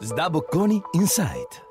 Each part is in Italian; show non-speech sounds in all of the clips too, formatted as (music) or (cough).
Sdabocconi Insight.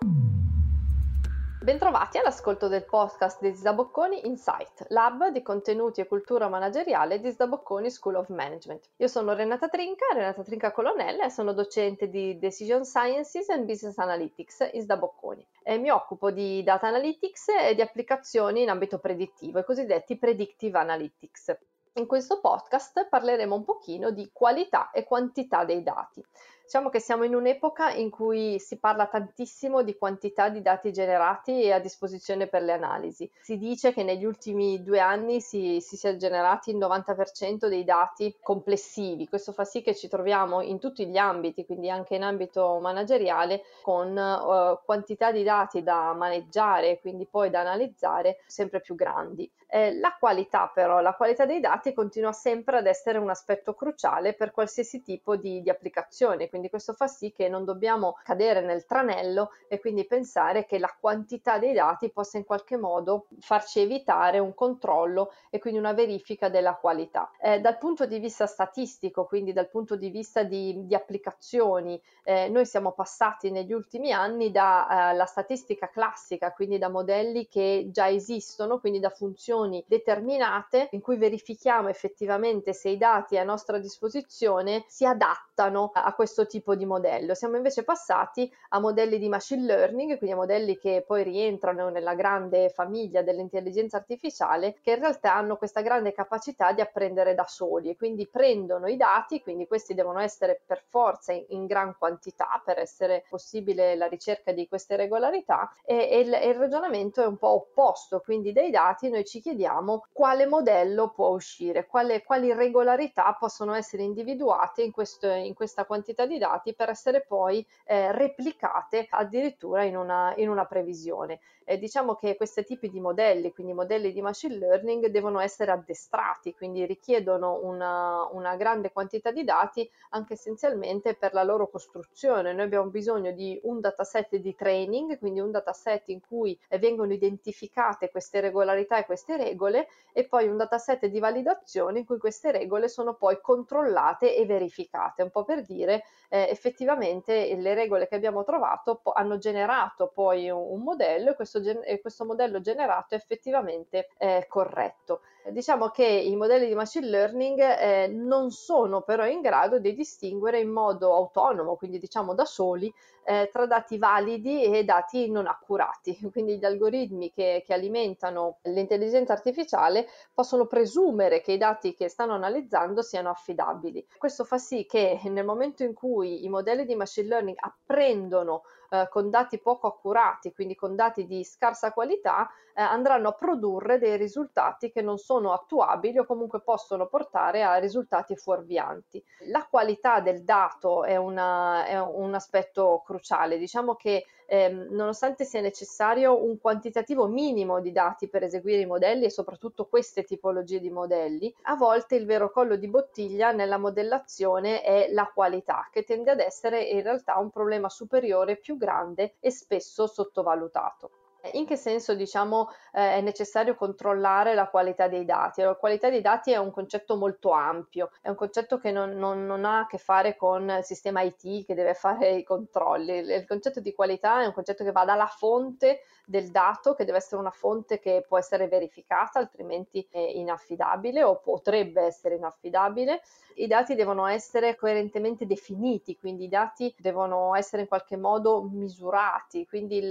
Bentrovati all'ascolto del podcast di Sdabocconi Insight, lab di contenuti e cultura manageriale di Sdabocconi School of Management. Io sono Renata Trinca, Renata Trinca Colonnella e sono docente di Decision Sciences and Business Analytics in Sdabocconi. E mi occupo di data analytics e di applicazioni in ambito predittivo, i cosiddetti predictive analytics. In questo podcast parleremo un pochino di qualità e quantità dei dati. Diciamo che siamo in un'epoca in cui si parla tantissimo di quantità di dati generati e a disposizione per le analisi. Si dice che negli ultimi due anni si, si sia generati il 90% dei dati complessivi. Questo fa sì che ci troviamo in tutti gli ambiti, quindi anche in ambito manageriale, con uh, quantità di dati da maneggiare, quindi poi da analizzare sempre più grandi. Eh, la qualità però, la qualità dei dati continua sempre ad essere un aspetto cruciale per qualsiasi tipo di, di applicazione, quindi questo fa sì che non dobbiamo cadere nel tranello e quindi pensare che la quantità dei dati possa in qualche modo farci evitare un controllo e quindi una verifica della qualità. Eh, dal punto di vista statistico, quindi dal punto di vista di, di applicazioni, eh, noi siamo passati negli ultimi anni dalla eh, statistica classica, quindi da modelli che già esistono, quindi da funzioni determinate in cui verifichiamo effettivamente se i dati a nostra disposizione si adattano a questo tipo di modello. Siamo invece passati a modelli di machine learning, quindi a modelli che poi rientrano nella grande famiglia dell'intelligenza artificiale, che in realtà hanno questa grande capacità di apprendere da soli e quindi prendono i dati, quindi questi devono essere per forza in, gran quantità per essere possibile la ricerca di queste regolarità e, e, il, e il ragionamento è un po' opposto, quindi dai dati noi ci chiediamo quale modello può uscire, quale, quali regolarità possono essere individuate in, questo, in, questa quantità di dati per essere poi eh, replicate addirittura in una, in una previsione. Eh, diciamo che questi tipi di modelli, quindi modelli di machine learning, devono essere addestrati, quindi richiedono una, una grande quantità di dati anche essenzialmente per la loro costruzione. Noi abbiamo bisogno di un dataset di training, quindi un dataset in cui vengono identificate queste regolarità e queste regole e poi un dataset di validazione in cui queste regole sono poi controllate e verificate, un po' per dire eh, effettivamente le regole che abbiamo trovato hanno generato poi un, un modello e questo, gen- e questo, modello generato è effettivamente eh, corretto. Diciamo che i modelli di machine learning eh, non sono però in grado di distinguere in modo autonomo, quindi diciamo da soli, eh, tra dati validi e dati non accurati. (laughs) Quindi gli algoritmi che, che alimentano l'intelligenza artificiale possono presumere che i dati che stanno analizzando siano affidabili. Questo fa sì che nel momento in cui i modelli di machine learning apprendono eh, con dati poco accurati, quindi con dati di scarsa qualità, eh, andranno a produrre dei risultati che non sono attuabili o comunque possono portare a risultati fuorvianti. La qualità del dato è, una, è un aspetto cruciale. Diciamo che ehm, nonostante sia necessario un quantitativo minimo di dati per eseguire i modelli e soprattutto queste tipologie di modelli, a volte il vero collo di bottiglia nella modellazione è la qualità, che tende ad essere in realtà un problema superiore più grande e spesso sottovalutato. In che senso diciamo eh, è necessario controllare la qualità dei dati? La qualità dei dati è un concetto molto ampio, è un concetto che non, non, non, ha a che fare con il sistema IT che deve fare i controlli. Il concetto di qualità è un concetto che va dalla fonte del dato, che deve essere una fonte che può essere verificata, altrimenti è inaffidabile o potrebbe essere inaffidabile. I dati devono essere coerentemente definiti, quindi i dati devono essere in qualche modo misurati, quindi il,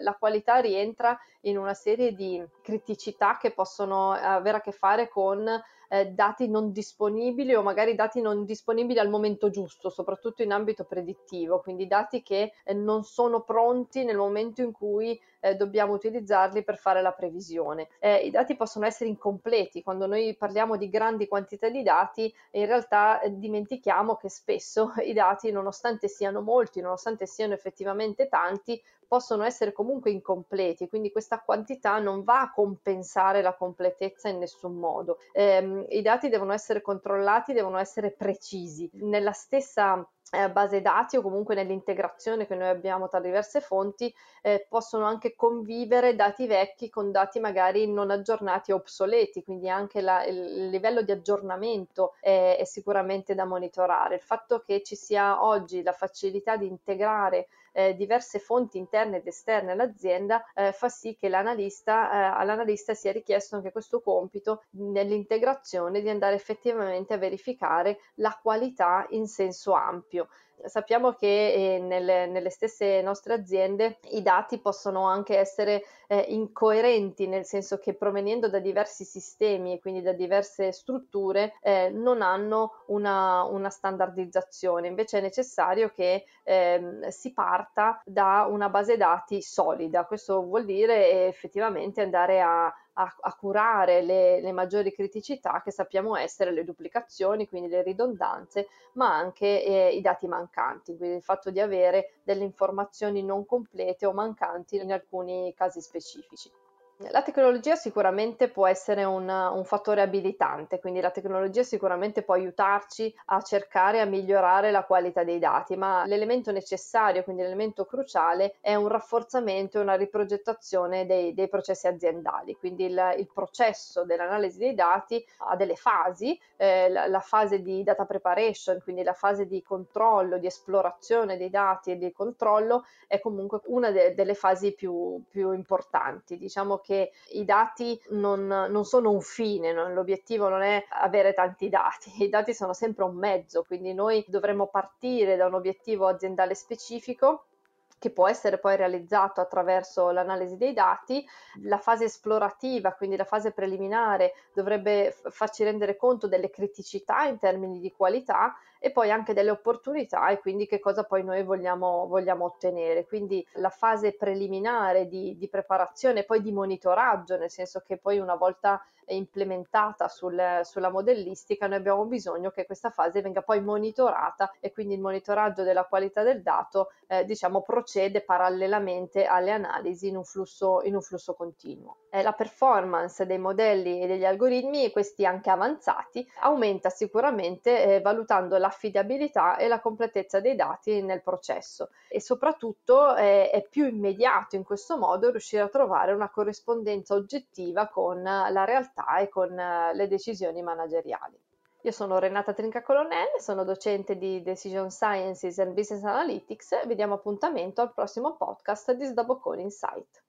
la qualità rientra in una serie di criticità che possono avere a che fare con eh, dati non disponibili o magari dati non disponibili al momento giusto, soprattutto in ambito predittivo, quindi dati che eh, non sono pronti nel momento in cui eh, dobbiamo utilizzarli per fare la previsione. Eh, I dati possono essere incompleti, quando noi parliamo di grandi quantità di dati in realtà eh, dimentichiamo che spesso (laughs) i dati nonostante siano molti, nonostante siano effettivamente tanti, possono essere comunque incompleti, quindi questa quantità non va a compensare la completezza in nessun modo. Eh, I dati devono essere controllati, devono essere precisi. Nella stessa eh, base dati o comunque nell'integrazione che noi abbiamo tra diverse fonti eh, possono anche convivere dati vecchi con dati magari non aggiornati o obsoleti, quindi anche la, il livello di aggiornamento è, è sicuramente da monitorare. Il fatto che ci sia oggi la facilità di integrare eh, diverse fonti interne ed esterne all'azienda eh, fa sì che l'analista, eh, all'analista sia richiesto anche questo compito nell'integrazione di andare effettivamente a verificare la qualità in senso ampio sappiamo che eh, nelle, nelle, stesse nostre aziende i dati possono anche essere eh, incoerenti, nel senso che provenendo da diversi sistemi e quindi da diverse strutture eh, non hanno una, una, standardizzazione. Invece è necessario che ehm, si parta da una base dati solida. Questo vuol dire effettivamente andare a a, a curare le, le, maggiori criticità che sappiamo essere le duplicazioni, quindi le ridondanze, ma anche eh, i dati mancanti, quindi il fatto di avere delle informazioni non complete o mancanti in alcuni casi specifici. La tecnologia sicuramente può essere un, un, fattore abilitante, quindi la tecnologia sicuramente può aiutarci a cercare a migliorare la qualità dei dati, ma l'elemento necessario, quindi l'elemento cruciale, è un rafforzamento e una riprogettazione dei, dei processi aziendali. Quindi il, il, processo dell'analisi dei dati ha delle fasi, eh, la, la, fase di data preparation, quindi la fase di controllo, di esplorazione dei dati e di controllo, è comunque una de, delle fasi più, più importanti. Diciamo che i dati non, non sono un fine, non, l'obiettivo non è avere tanti dati, (laughs) i dati sono sempre un mezzo, quindi noi dovremmo partire da un obiettivo aziendale specifico che può essere poi realizzato attraverso l'analisi dei dati. La fase esplorativa, quindi la fase preliminare, dovrebbe farci rendere conto delle criticità in termini di qualità e poi anche delle opportunità e quindi che cosa poi noi vogliamo, vogliamo ottenere. Quindi la fase preliminare di, di preparazione poi di monitoraggio, nel senso che poi una volta implementata sul, sulla modellistica, noi abbiamo bisogno che questa fase venga poi monitorata e quindi il monitoraggio della qualità del dato eh, diciamo procede parallelamente alle analisi in un flusso, in un flusso continuo. Eh, la performance dei modelli e degli algoritmi, questi anche avanzati, aumenta sicuramente eh, valutando l'affidabilità e la completezza dei dati nel processo e soprattutto eh, è più immediato in questo modo riuscire a trovare una corrispondenza oggettiva con la realtà e con eh, le decisioni manageriali. Io sono Renata Trinca Colonnelli, sono docente di Decision Sciences and Business Analytics vi diamo appuntamento al prossimo podcast di Sdabocconi Insight.